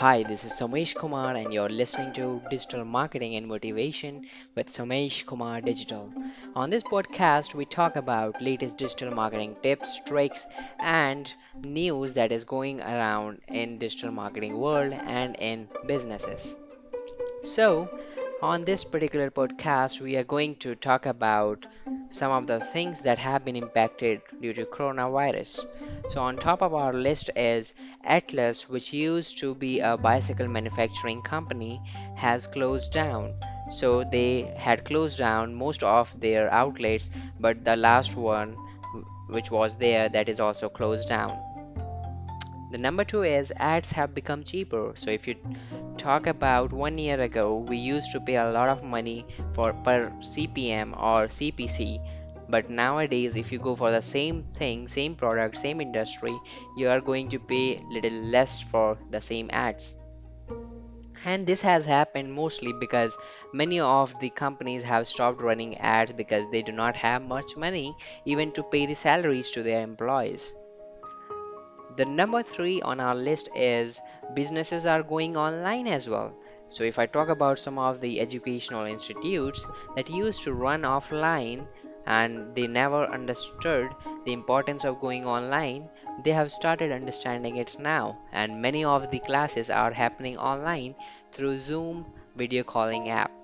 Hi, this is Somesh Kumar, and you're listening to Digital Marketing and Motivation with Somesh Kumar Digital. On this podcast, we talk about latest digital marketing tips, tricks, and news that is going around in digital marketing world and in businesses. So, on this particular podcast, we are going to talk about some of the things that have been impacted due to coronavirus. So, on top of our list is Atlas, which used to be a bicycle manufacturing company, has closed down. So, they had closed down most of their outlets, but the last one, which was there, that is also closed down. The number two is ads have become cheaper. So if you talk about one year ago, we used to pay a lot of money for per CPM or CPC. But nowadays, if you go for the same thing, same product, same industry, you are going to pay little less for the same ads. And this has happened mostly because many of the companies have stopped running ads because they do not have much money even to pay the salaries to their employees. The number three on our list is businesses are going online as well. So, if I talk about some of the educational institutes that used to run offline and they never understood the importance of going online, they have started understanding it now, and many of the classes are happening online through Zoom video calling app.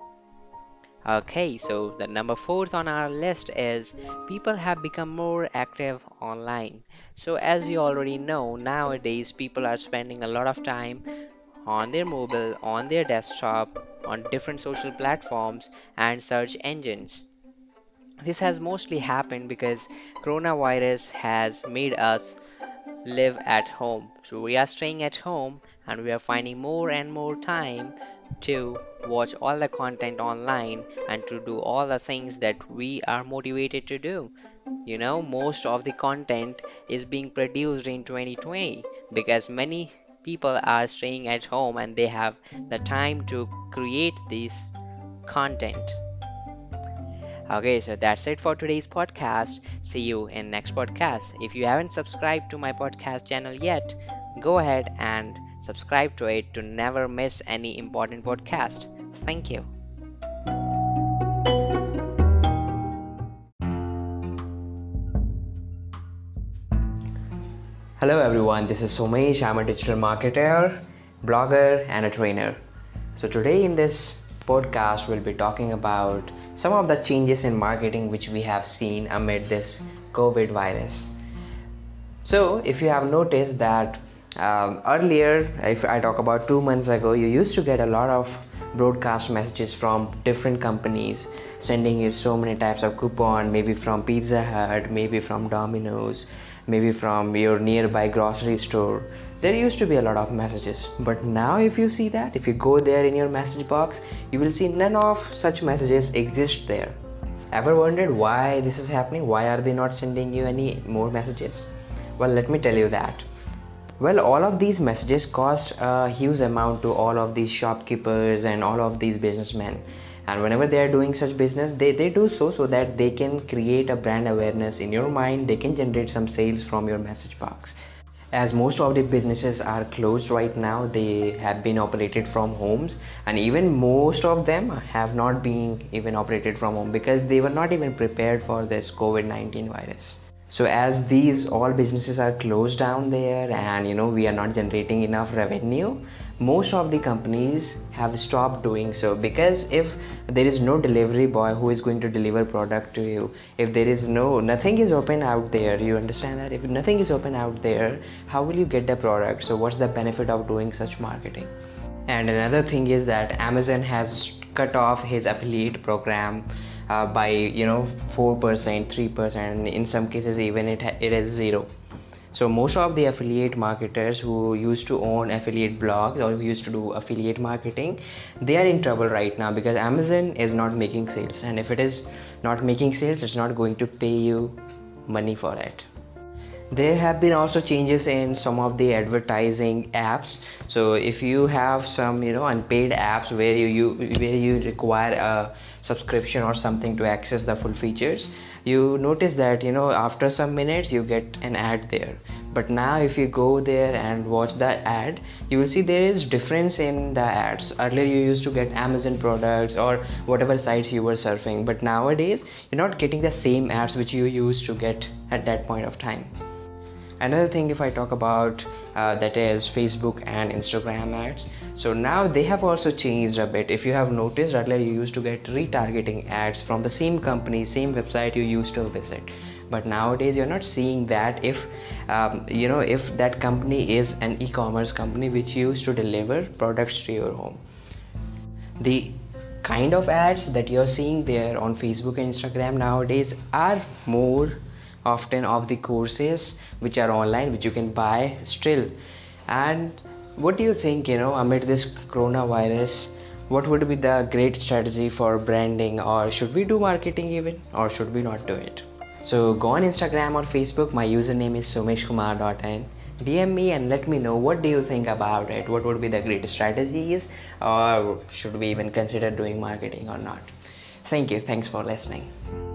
Okay, so the number fourth on our list is people have become more active online. So, as you already know, nowadays people are spending a lot of time on their mobile, on their desktop, on different social platforms and search engines. This has mostly happened because coronavirus has made us live at home. So we are staying at home and we are finding more and more time to watch all the content online and to do all the things that we are motivated to do. You know, most of the content is being produced in 2020 because many people are staying at home and they have the time to create this content. Okay, so that's it for today's podcast. See you in next podcast. If you haven't subscribed to my podcast channel yet, go ahead and subscribe to it to never miss any important podcast. Thank you. Hello everyone, this is Somesh. I'm a digital marketer, blogger, and a trainer. So today in this podcast, we'll be talking about some of the changes in marketing which we have seen amid this COVID virus. So, if you have noticed that um, earlier, if I talk about two months ago, you used to get a lot of broadcast messages from different companies sending you so many types of coupon, maybe from Pizza Hut, maybe from Domino's, maybe from your nearby grocery store. There used to be a lot of messages but now if you see that if you go there in your message box you will see none of such messages exist there. Ever wondered why this is happening? Why are they not sending you any more messages? Well let me tell you that well all of these messages cost a huge amount to all of these shopkeepers and all of these businessmen. And whenever they are doing such business they, they do so so that they can create a brand awareness in your mind. They can generate some sales from your message box. As most of the businesses are closed right now they have been operated from homes. And even most of them have not been even operated from home because they were not even prepared for this covid-19 virus so as these all businesses are closed down there and you know we are not generating enough revenue most of the companies have stopped doing so. Because if there is no delivery boy who is going to deliver product to you if there is no nothing is open out there you understand that? If nothing is open out there how will you get the product? So what's the benefit of doing such marketing? And another thing is that amazon has cut off his affiliate program uh, by you know 4% 3% and in some cases even it, it is zero. So most of the affiliate marketers who used to own affiliate blogs or who used to do affiliate marketing they are in trouble right now because amazon is not making sales. And if it is not making sales it's not going to pay you money for it there have been also changes in some of the advertising apps. So if you have some you know unpaid apps where you, you where you require a subscription or something to access the full features you notice that you know after some minutes you get an ad there. But now if you go there and watch the ad you will see there is difference in the ads. Earlier you used to get amazon products or whatever sites you were surfing. But nowadays you're not getting the same ads which you used to get at that point of time another thing if i talk about uh, that is facebook and instagram ads. So now they have also changed a bit. If you have noticed earlier you used to get retargeting ads from the same company same website you used to visit. But nowadays you're not seeing that if um, you know if that company is an e-commerce company which used to deliver products to your home. The kind of ads that you're seeing there on facebook and instagram nowadays are more often of the courses which are online which you can buy still. And what do you think you know amid this coronavirus what would be the great strategy for branding or should we do marketing even or should we not do it? So go on instagram or facebook. My username is someshkumar.n dm me and let me know what do you think about it. What would be the great strategies or should we even consider doing marketing or not? Thank you. Thanks for listening